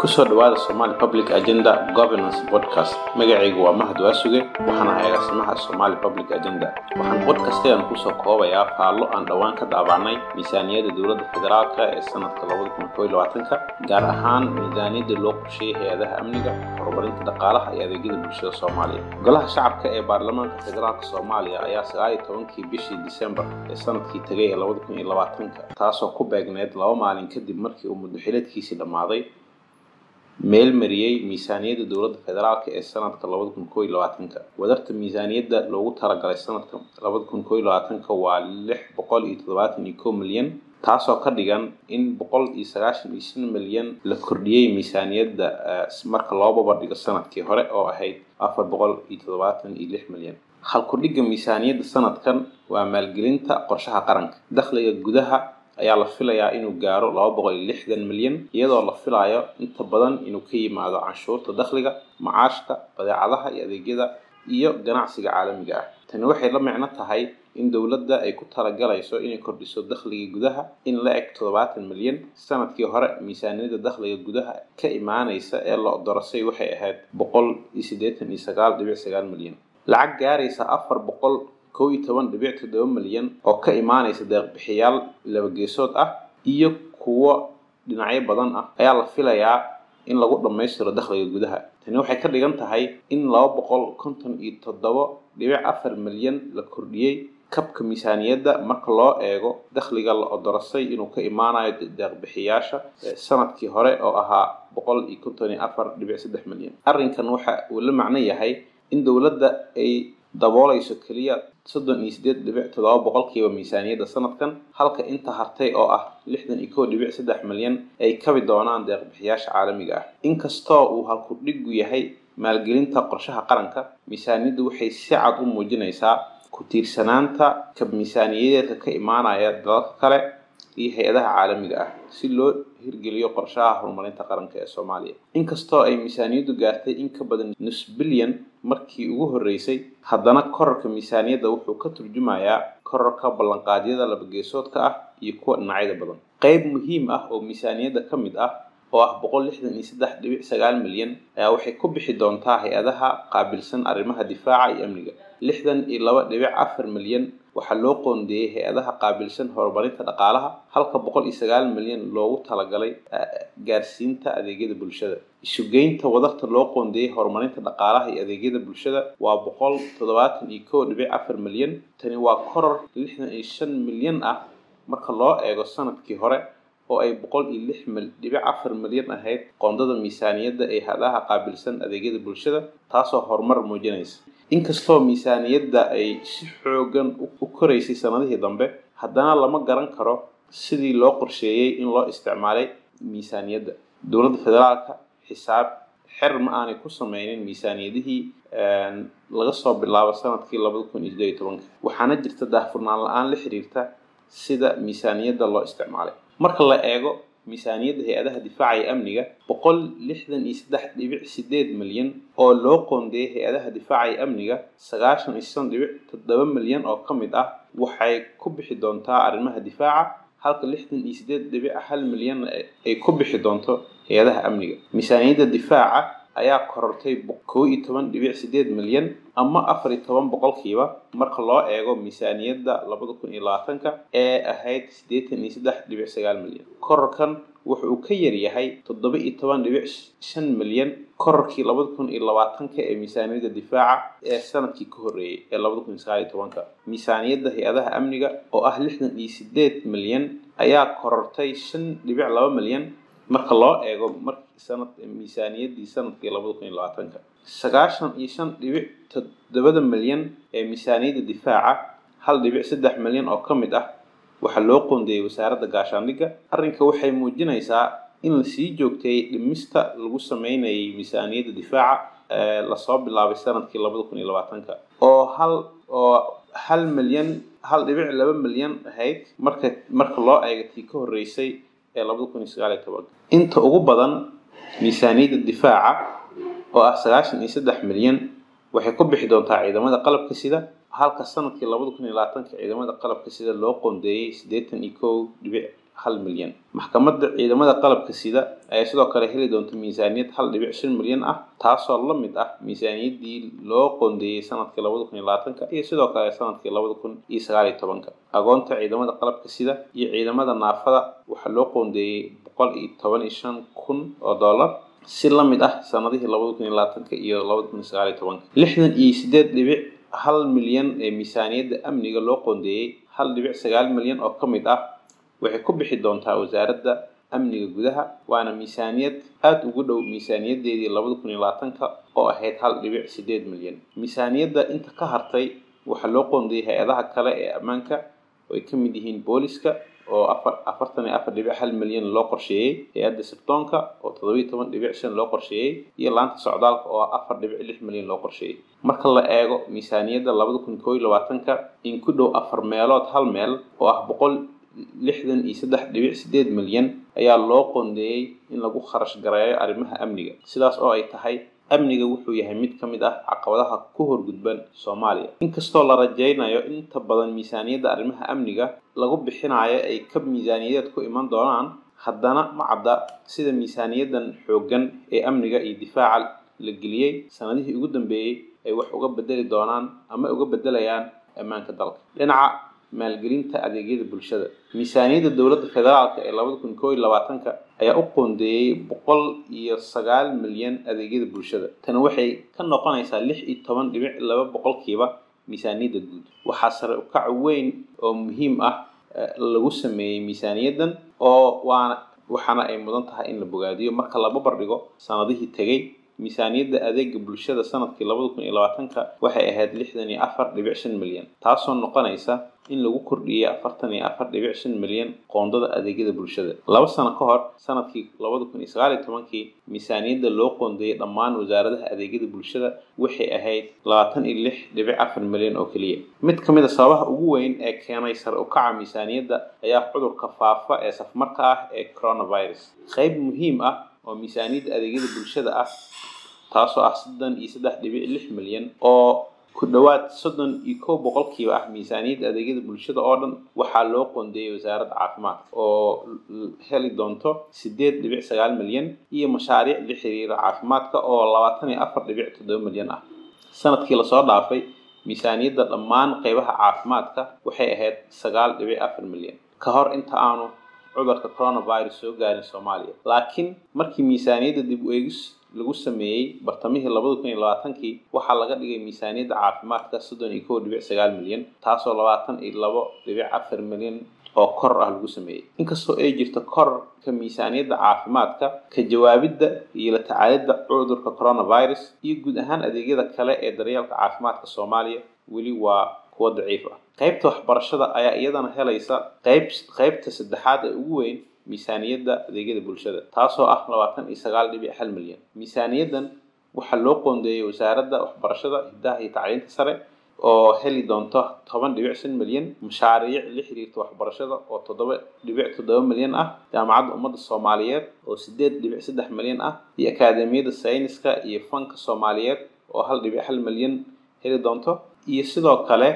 ku soo dhawaada Somali Public Agenda Governance Podcast. Magacaygu waa Mahad Waasuge waxaana ahay agaasimaha Somali Public Agenda. Waxaan podcastan ku soo koobayaa faallo aan dhowaan ka daabacnay miisaaniyadda dowladda federaalka ee sanadka 2021 gaar ahaan miisaaniyadda loo qorsheeyay hay'adaha amniga horumarinta dhaqaalaha iyo adeegyada bulshada Soomaaliya. Golaha shacabka ee baarlamaanka federaalka Soomaaliya ayaa 19 bishii December ee sannadkii tagay ee 2020 taasoo ku beegneed laba maalin kadib markii uu muddo xileedkiisii dhammaaday meel mariyey miisaaniyadda dowladda federaalka ee sanadka 2021 wadarta miisaaniyadda loogu talagalay sanadka 2021 waa 671 milyan taasoo ka dhigan in 195 milyan la kordhiyey miisaaniyadda marka loo babadhigo sannadkii hore oo ahayd 476 milyan. Halkudhigga miisaaniyadda sanadkan waa maalgelinta qorshaha qaranka dakhliga gudaha ayaa la filayaa inuu gaaro laba boqol iyo lixdan milyan iyadoo la filayo inta badan inuu ka yimaado canshuurta dakhliga macaashka badeecadaha iyo adeegyada iyo ganacsiga caalamiga ah. Tani waxay la micno tahay in dowladda ay ku talagalayso inay kordhiso dakhliga gudaha in la eg toddobaatan milyan sannadkii hore miisaaniyadda dakhliga gudaha ka imaanaysa ee la dorasay waxay ahayd boqol iyo siddeetan iyo sagaal dhibic sagaal milyan. Lacag gaaraysa afar boqol kow iyo toban dhibic toddoba milyan oo ka imaanaysa deeqbixiyaal laba geesood ah iyo kuwo dhinacyo badan ah ayaa la filayaa in lagu dhammaystiro dakhliga gudaha. Tani waxay ka dhigan tahay in laba boqol konton iyo toddoba dhibic afar milyan la kordhiyey kabka miisaaniyadda marka loo eego dakhliga la odorasay inuu ka imaanayo deeqbixiyaasha sannadkii hore oo ahaa boqol iyo konton iyo afar dhibic saddex milyan. Arrinkan waxa uu la macno yahay in dowladda ay daboolayso keliya soddon iyo sideed dhibic toddoba boqolkiiba miisaaniyadda sanadkan halka inta hartay oo ah lixdan iyo kow dhibic saddex milyan ay kabi doonaan deeqbixiyaasha caalamiga ah. Inkastoo uu halkudhigu yahay maalgelinta qorshaha qaranka miisaaniyaddu waxay si cad u muujinaysaa ku tiirsanaanta ka miisaaniyadeedka ka imaanaya dalalka kale iyo hay'adaha caalamiga ah si loo hirgeliyo qorshaha horumarinta qaranka ee soomaaliya. Inkastoo ay miisaaniyaddu gaartay in ka badan nus bilyan markii ugu horreysay haddana korarka miisaaniyadda wuxuu ka turjumayaa korarka ballanqaadyada labageesoodka ah iyo kuwa dhinacyada badan. Qayb muhiim ah oo miisaaniyadda ka mid ah oo ah boqol lixdan iyo saddex dhibic sagaal milyan ayaa waxay ku bixi doontaa hay'adaha qaabilsan arrimaha difaaca iyo amniga. Lixdan iyo laba dhibic afar milyan waxaa loo qoondeeyey hay'adaha qaabilsan horumarinta dhaqaalaha halka boqol iyo sagaal milyan loogu talagalay gaarsiinta adeegyada bulshada. Isugeynta wadarta loo qoondeeyey horumarinta dhaqaalaha iyo adeegyada bulshada waa boqol toddobaatan iyo kow dhibic afar milyan. Tani waa koror lixdan iyo shan milyan ah marka loo eego sannadkii hore oo ay boqol iyo lix dhibic afar milyan ahayd qoondada miisaaniyadda ee hay'adaha qaabilsan adeegyada bulshada taasoo horumar muujinaysa inkastoo miisaaniyadda ay si xoogan u koraysay sanadihii dambe haddana lama garan karo sidii loo qorsheeyey in loo isticmaalay miisaaniyadda. Dowladda federaalka xisaab xer ma aanay ku sameynin miisaaniyadihii laga soo bilaabo sannadkii labada kun iyo sideed iyo tobanka. Waxaana jirta daahfurnaan la'aan la xiriirta sida miisaaniyadda loo isticmaalay. Marka la eego miisaaniyadda hay'adaha difaaca iyo amniga boqol lixdan iyo saddex dhibic sideed milyan oo loo qoondeeyay hay'adaha difaaca iyo amniga sagaashan iyo shan dhibic toddoba milyan oo ka mid ah waxay ku bixi doontaa arrimaha difaaca halka lixdan iyo sideed dhibic hal milyan ay ku bixi doonto hay'adaha amniga. Miisaaniyadda difaaca ayaa korortay kow iyo toban dhibic sideed milyan ama afar iyo toban boqolkiiba marka loo eego miisaaniyadda labada kun iyo labaatanka ee ahayd siddeetan iyo saddex dhibic sagaal milyan. Kororkan wuxa uu ka yaryahay toddoba iyo toban dhibic shan milyan kororkii labada kun iyo labaatanka ee miisaaniyadda difaaca ee sannadkii ka horreeyay ee labada kun iyo sagaal iyo tobanka. Miisaaniyadda hay'adaha amniga oo ah lixdan iyo sideed milyan ayaa korortay shan dhibic laba milyan marka loo eego markii sanad miisaaniyaddii sannadkii labada kun iyo labaatanka. Sagaashan iyo shan dhibic toddobada milyan ee miisaaniyadda difaaca hal dhibic saddex milyan oo ka mid ah waxaa loo qoondeeyey wasaaradda gaashaandhigga arrinka waxay muujinaysaa in la sii joogteeyey dhimista lagu sameynayay miisaaniyadda difaaca ee la soo bilaabay sannadkii labada kun iyo labaatanka. Oo hal oo hal milyan hal dhibic laba milyan ahayd marka marka loo eego tii ka horreysay ee labada kun iyo sagaal iyo tobanka inta ugu badan miisaaniyadda difaaca oo ah sagaashan iyo saddex milyan waxay ku bixi doontaa ciidamada qalabka sida halka sannadkii labada kun iyo labaatanka ciidamada qalabka sida loo qoondeeyey siddeetan iyo kow dhibic hal milyan. Maxkamadda ciidamada qalabka sida ayaa sidoo kale heli doonta miisaaniyad hal dhibic shan milyan ah taasoo la mid ah miisaaniyaddii loo qoondeeyey sannadkii labada kun iyo labaatanka iyo sidoo kale sannadkii labada kun iyo sagaal iyo tobanka. Agoonta ciidamada qalabka sida iyo ciidamada naafada waxaa loo qoondeeyey boqol iyo toban iyo shan kun oo dollar si la mid ah sanadihii labada kun iyo labaatanka iyo labada kun iyo sagaal iyo tobanka. Lixdan iyo sideed dhibic hal milyan ee miisaaniyadda amniga loo qoondeeyey hal dhibic sagaal milyan oo ka mid ah waxay ku bixi doontaa wasaaradda amniga gudaha waana miisaaniyad aada ugu dhow miisaaniyaddeedii labada kun iyo labaatanka oo ahayd hal dhibic sideed milyan. Miisaaniyadda inta ka hartay waxaa loo qoondeeyey hay'adaha kale ee ammaanka oo ay ka mid yihiin booliska oo afar afartan iyo afar dhibic hal milyan loo qorsheeyey hay'adda sirdoonka oo toddobiyo toban dhibic shan loo qorsheeyey iyo laanta socdaalka oo afar dhibic lix milyan loo qorsheeyey. Marka la eego miisaaniyadda labada kun koo iyo labaatanka in ku dhow afar meelood hal meel oo ah boqol lixdan iyo saddex dhibic sideed milyan ayaa loo qoondeeyey in lagu kharash gareeyo arrimaha amniga. Sidaas oo ay tahay amniga wuxuu yahay mid ka mid ah caqabadaha ku horgudban soomaaliya. Inkastoo la rajaynayo inta badan miisaaniyadda arrimaha amniga lagu bixinayo ay ka miisaaniyadeed ku iman doonaan haddana ma cadda sida miisaaniyaddan xooggan ee amniga iyo difaaca la geliyey sanadihii ugu dambeeyey ay wax uga bedeli doonaan ama uga bedelayaan ammaanka dalka. Dhinaca maalgelinta adeegyada bulshada. Miisaaniyadda dowladda federaalka ee labada kun koo iyo labaatanka ayaa u qoondeeyey boqol iyo sagaal milyan adeegyada bulshada. Tani waxay ka noqonaysaa lix iyo toban dhibic laba boqolkiiba miisaaniyadda guud. Waxaa sare u weyn oo muhiim ah lagu sameeyey miisaaniyaddan oo waana waxaana ay mudan tahay in la bogaadiyo. Marka la barbardhigo sanadihii tegey miisaaniyadda adeega bulshada sannadkii labada kun iyo labaatanka waxay ahayd lixdan iyo afar dhibic shan milyan taasoo noqonaysa in lagu kordhiyey afartan iyo afar dhibic shan milyan qoondada adeegyada bulshada. Laba sano ka hor sannadkii labada kun iyo sagaal iyo tobankii miisaaniyadda loo qoondeeyey dhammaan wasaaradaha adeegyada bulshada waxay ahayd labaatan iyo lix dhibic afar milyan oo keliya. Mid ka mid a sababaha ugu weyn ee keenay sare u kaca miisaaniyadda ayaa cudurka faafa ee safmarka ah ee coronavirus. Qayb muhiim ah oo miisaaniyadda adeegyada bulshada ah taasoo ah soddon iyo saddex dhibic lix milyan oo ku dhowaad soddon iyo kow boqolkiiba ah miisaaniyadda adeegyada bulshada oo dhan waxaa loo qoondeeyey wasaaradda caafimaadka oo heli doonto sideed dhibic sagaal milyan iyo mashaariic la xiriira caafimaadka oo labaatan iyo afar dhibic toddoba milyan ah. Sanadkii la soo dhaafay miisaaniyadda dhammaan qeybaha caafimaadka waxay ahayd sagaal dhibic afar milyan. Ka hor inta aanu cudurka coronavirus soo gaarin soomaaliya. Laakiin markii miisaaniyadda dib u eegis lagu sameeyey bartamihii labada kun iyo labaatankii waxaa laga dhigay miisaaniyadda caafimaadka soddon iyo kow dhibic sagaal milyan taasoo labaatan iyo labo dhibic afar milyan oo kor ah lagu sameeyey. Inkastoo ay jirto korka miisaaniyadda caafimaadka ka jawaabidda iyo la tacaalidda cudurka coronavirus iyo guud ahaan adeegyada kale ee daryeelka caafimaadka soomaaliya weli waa kuwa daciif ah qaybta waxbarashada ayaa iyadana helaysa qayb qaybta saddexaad ee ugu weyn miisaaniyadda adeegyada bulshada taasoo ah labaatan iyo sagaal dhibic hal milyan. Miisaaniyaddan waxaa loo qoondeeyey wasaaradda waxbarashada hiddaha iyo tacliinta sare oo heli doonto toban dhibic shan milyan mashaariic la xiriirta waxbarashada oo toddoba dhibic toddoba milyan ah jaamacadda ummadda soomaaliyeed oo sideed dhibic saddex milyan ah iyo akaademiyadda sayniska iyo fanka soomaaliyeed oo hal dhibic hal milyan heli doonto iyo sidoo kale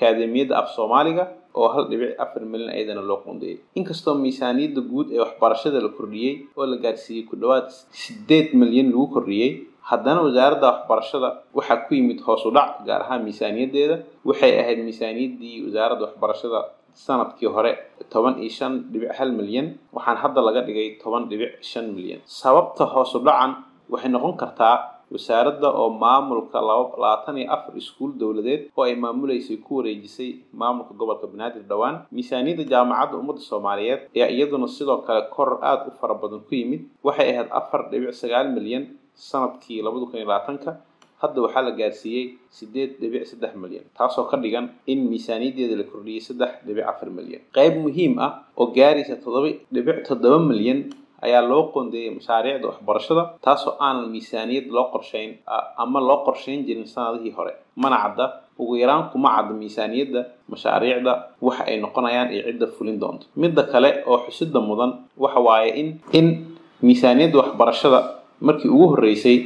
akaademiyadda af soomaaliga oo hal dhibic afar milyan ayadana loo qoondeeyey inkastoo miisaaniyadda guud ee waxbarashada la kordhiyey oo la gaarsiiyey ku dhowaad sideed milyan lagu kordhiyey haddana wasaaradda waxbarashada waxaa ku yimid hoos u dhac gaar ahaan miisaaniyaddeeda. Waxay ahayd miisaaniyaddii wasaaradda waxbarashada sannadkii hore toban iyo shan dhibic hal milyan waxaan hadda laga dhigay toban dhibic shan milyan. Sababta hoos u dhacan waxay noqon kartaa wasaaradda oo maamulka labaatan iyo afar iskuul dowladeed oo ay maamuleysay ku wareejisay maamulka gobolka banaadir dhowaan miisaaniyadda jaamacadda ummadda soomaaliyeed ayaa iyaduna sidoo kale koror aada u fara badan ku yimid. Waxay ahayd afar dhibic sagaal milyan sannadkii labada kun iyo labaatanka. Hadda waxaa la gaarsiiyey sideed dhibic saddex milyan taasoo ka dhigan in miisaaniyaddeeda la kordhiyey saddex dhibic afar milyan. Qayb muhiim ah oo gaaraysa toddoba dhibic toddoba milyan ayaa loo qoondeeyey mashaariicda waxbarashada taasoo aanan miisaaniyad loo qorshayn ama loo qorshayn jirin sanadihii hore. Mana cadda ugu yaraan kuma cadda miisaaniyadda mashaariicda waxa ay noqonayaan iyo cidda fulin doonto. Midda kale oo xusida mudan waxa waaye in in miisaaniyadda waxbarashada markii ugu horreysay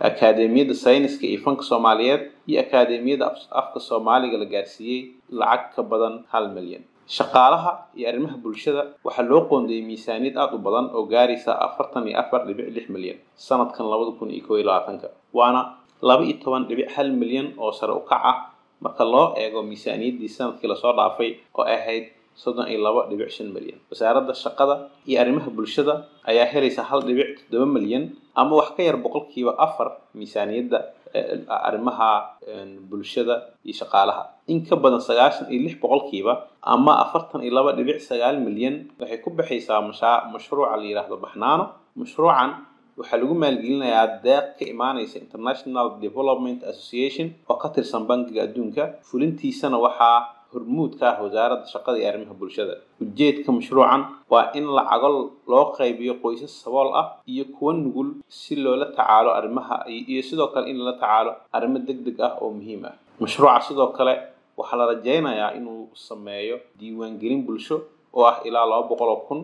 akaademiyadda sayniska iyo fanka soomaaliyeed iyo akaademiyadda afka soomaaliga la gaarsiiyey lacag ka badan hal milyan shaqaalaha iyo arrimaha bulshada waxaa loo qoondeeyey miisaaniyad aada u badan oo gaaraysa afartan iyo afar dhibic lix milyan sanadkan labada kun iyo koo iyo labaatanka waana laba iyo toban dhibic hal milyan oo sare u kac ah marka loo eego miisaaniyaddii sannadkii la soo dhaafay oo ahayd soddon iyo laba dhibic shan milyan wasaaradda shaqada iyo arrimaha bulshada ayaa helaysa hal dhibic toddoba milyan ama wax ka yar boqolkiiba afar miisaaniyadda arrimaha bulshada iyo shaqaalaha. In ka badan sagaashan iyo lix boqolkiiba ama afartan iyo laba dhibic sagaal milyan waxay ku baxaysaa mashruuca la yidhaahdo baxnaano. Mashruucan waxaa lagu maalgelinayaa deeq ka imaanaysa international development association oo ka tirsan bangiga adduunka. Fulintiisana waxaa hormuud ka ah wasaaradda shaqada iyo arrimaha bulshada. Ujeedka mashruucan waa in lacago loo qaybiyo qoysas sabool ah iyo kuwa nugul si loola tacaalo arrimaha iyo sidoo kale in lala tacaalo arrimo deg deg ah oo muhiim ah. Mashruuca sidoo kale waxaa la rajaynayaa inuu sameeyo diiwaangelin bulsho oo ah ilaa laba boqol oo kun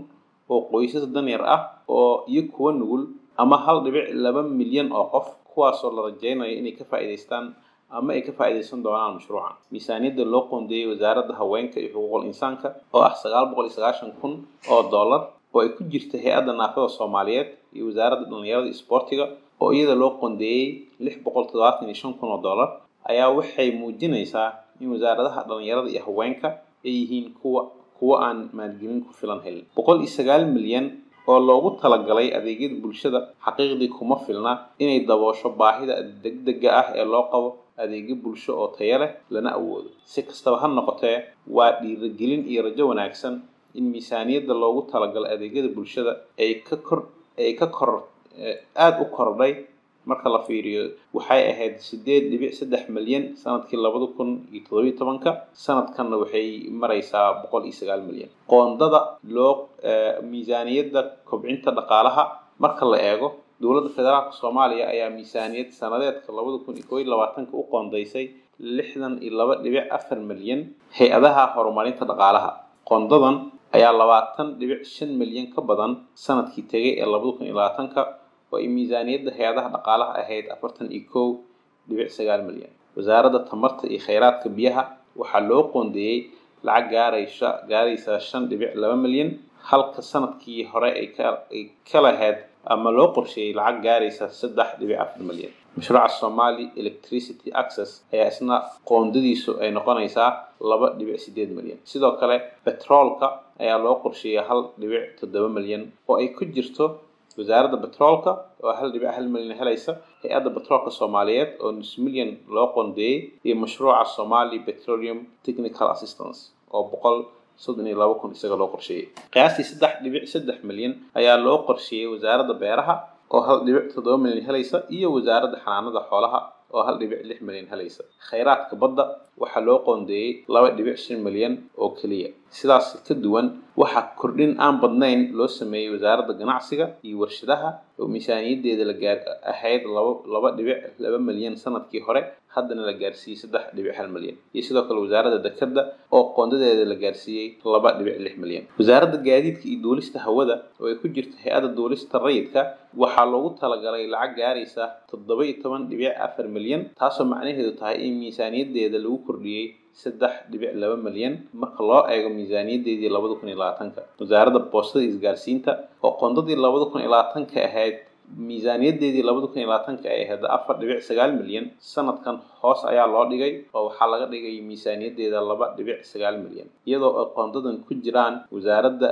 oo qoysas danyar ah oo iyo kuwa nugul ama hal dhibic laba milyan oo qof kuwaasoo la rajaynayo inay ka faa'iidaystaan ama ay ka faa'iidaysan doonaan mashruucan. Miisaaniyadda loo qoondeeyey wasaaradda haweenka iyo xuquuqul insaanka oo ah sagaal boqol iyo sagaashan kun oo dollar oo ay ku jirta hay'adda naafada soomaaliyeed iyo wasaaradda dhallinyarada isboortiga oo iyada loo qoondeeyey lix boqol toddobaatan iyo shan kun oo dollar ayaa waxay muujinaysaa in wasaaradaha dhallinyarada iyo haweenka ay yihiin kuwa kuwa aan maalgelin ku filan helin. Boqol iyo sagaal milyan oo loogu talagalay adeegyada bulshada xaqiiqdii kuma filna inay daboosho baahida degdega ah ee loo qabo adeegyo bulsho oo taya leh lana awoodo. Si kastaba ha noqotee waa dhiirigelin iyo rajo wanaagsan in miisaaniyadda loogu talagalay adeegyada bulshada ay ka kor ay ka kor aada u kordhay marka la fiiriyo. Waxay ahayd sideed dhibic saddex milyan sannadkii labada kun iyo todobiyo tobanka. Sanadkanna waxay maraysaa boqol iyo sagaal milyan. Qoondada loo miisaaniyadda kobcinta dhaqaalaha marka la eego dowladda federaalka soomaaliya ayaa miisaaniyad sanadeedka labada kun iyo koo iyo labaatanka u qoondaysay lixdan iyo laba dhibic afar milyan hay'adaha horumarinta dhaqaalaha. Qoondadan ayaa labaatan dhibic shan milyan ka badan sannadkii tegay ee labada kun iyo labaatanka oo ay miisaaniyadda hay'adaha dhaqaalaha ahayd afartan iyo kow dhibic sagaal milyan. Wasaaradda tamarta iyo kheyraadka biyaha waxaa loo qoondeeyey lacag gaaraysa gaaraysa shan dhibic laba milyan halka sannadkii hore ay ka ay ka lahayd ama loo qorsheeyey lacag gaaraysa saddex dhibic afar milyan. Mashruuca somali electricity access ayaa isna qoondadiisu ay noqonaysaa laba dhibic sideed milyan. Sidoo kale betroolka ayaa loo qorsheeyay hal dhibic toddoba milyan oo ay ku jirto wasaaradda betroolka oo hal dhibic hal milyan helaysa hay'adda betroolka soomaaliyeed oo nus milyan loo qoondeeyey iyo mashruuca somali petroleum technical assistance oo boqol soddon iyo laba kun isaga loo qorsheeyey qiyaastii saddex dhibic saddex milyan ayaa loo qorsheeyey wasaaradda beeraha oo hal dhibic toddoba milyan helaysa iyo wasaaradda xanaanada xoolaha oo hal dhibic lix milyan helaysa kheyraadka badda waxaa loo qoondeeyey laba dhibic shan milyan oo keliya sidaas ka duwan waxaa kordhin aan badnayn loo sameeyey wasaaradda ganacsiga iyo warshadaha oo miisaaniyaddeeda la gaar ahayd laba laba dhibic laba milyan sannadkii hore. Haddana la gaarsiiyey saddex dhibic hal milyan. Iyo sidoo kale wasaaradda dekedda oo qoondadeeda la gaarsiiyey laba dhibic lix milyan. Wasaaradda gaadiidka iyo duulista hawada oo ay ku jirta hay'adda duulista rayidka waxaa loogu talagalay lacag gaaraysa toddoba iyo toban dhibic afar milyan taasoo macnaheedu tahay in miisaaniyaddeeda lagu kordhiyey saddex dhibic laba milyan marka loo eego miisaaniyaddeedii labada kun iyo labaatanka. Wasaaradda boostada isgaarsiinta oo qoondadii labada kun iyo labaatanka ahayd miisaaniyaddeedii labada kun iyo labaatanka ay ahayd afar dhibic sagaal milyan. Sanadkan hoos ayaa loo dhigay oo waxaa laga dhigay miisaaniyaddeeda laba dhibic sagaal milyan. Iyadoo ay qoondadan ku jiraan wasaaradda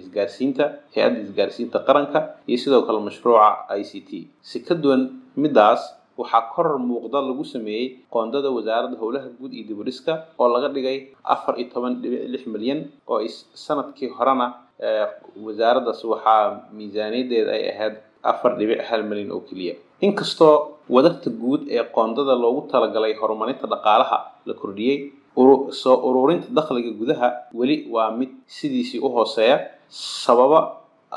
isgaarsiinta hay'adda isgaarsiinta qaranka iyo sidoo kale mashruuca i c t. Si ka duwan middaas waxaa koror muuqda lagu sameeyey qoondada wasaaradda howlaha guud iyo dibudhiska oo laga dhigay afar iyo toban dhibic lix milyan oo sannadkii horena wasaaraddaas waxaa miisaaniyaddeeda ay ahayd afar dhibic hal milyan oo keliya. Inkastoo wadarta guud ee qoondada loogu talagalay horumarinta dhaqaalaha la kordhiyey soo ururinta dakhliga gudaha weli waa mid sidiisii u hooseeya. Sababa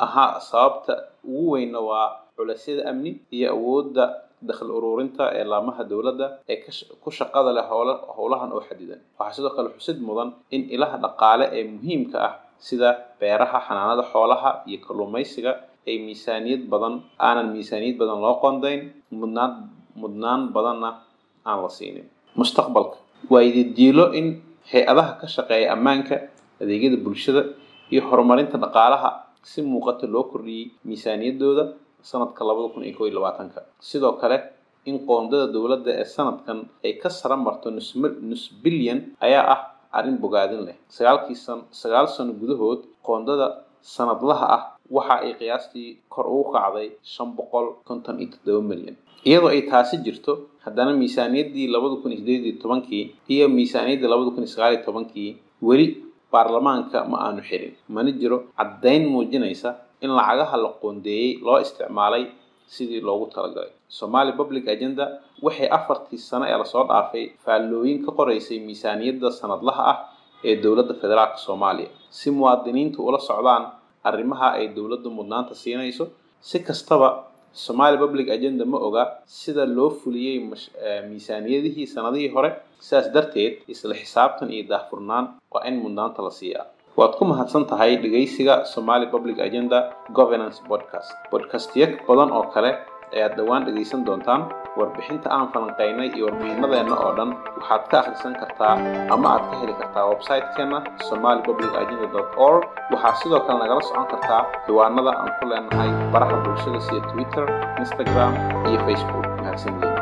ahaa sababta ugu weynna waa culaysyada amni iyo awoodda dakhli ururinta ee laamaha dowladda ee ku shaqada leh howlahan oo xadidan waxaa sidoo kale xusid mudan in ilaha dhaqaale ee muhiimka ah sida beeraha xanaanada xoolaha iyo kalluumaysiga ay miisaaniyad badan aanan miisaaniyad badan loo qoondayn mudnaan mudnaan badanna aan la siinin. Mustaqbalka waa ididiilo in hay'adaha ka shaqeeya ammaanka adeegyada bulshada iyo horumarinta dhaqaalaha si muuqata loo kordhiyey miisaaniyadooda sanadka labada kun iyo kow iyo labaatanka. Sidoo kale in qoondada dowladda ee sanadkan ay ka sara marto nus bilyan ayaa ah arrin bogaadin leh. Sagaalkii san sagaal sano gudahood qoondada sanadlaha ah waxa ay qiyaastii kor ugu kacday shan boqol konton iyo toddoba milyan. Iyadoo ay taasi jirto haddana miisaaniyaddii labada kun iyo sideed iyo tobankii iyo miisaaniyaddii labada kun iyo sagaal iyo tobankii weli baarlamaanka ma aanu xirin. Mana jiro caddayn muujinaysa in lacagaha la qoondeeyey loo isticmaalay sidii loogu talagalay. Somali public agenda waxay afartii sano ee la soo dhaafay faallooyin ka qoraysay miisaaniyadda sanadlaha ah ee dowladda federaalka soomaaliya. Si muwaadiniintu ula socdaan arrimaha ay dowladdu mudnaanta siinayso si kastaba somali public agenda ma oga sida loo fuliyey miisaaniyadihii sanadihii hore. Sidaas darteed isla xisaabtan iyo daahfurnaan waa in mudnaanta la siiyaa waad ku mahadsan tahay dhegaysiga somali public agenda governance podcast. Podcastyo badan oo kale ayaad dhowaan dhegaysan doontaan warbixinta aan falanqaynay iyo warbixinadeenna oo dhan waxaad ka akhrisan kartaa ama aad ka heli kartaa website-keena somali public agenda org. Waxaad sidoo kale nagala socon kartaa ciwaanada aan ku leenahay baraha bulshada sida twitter instagram iyo facebook. Mahadsanyiin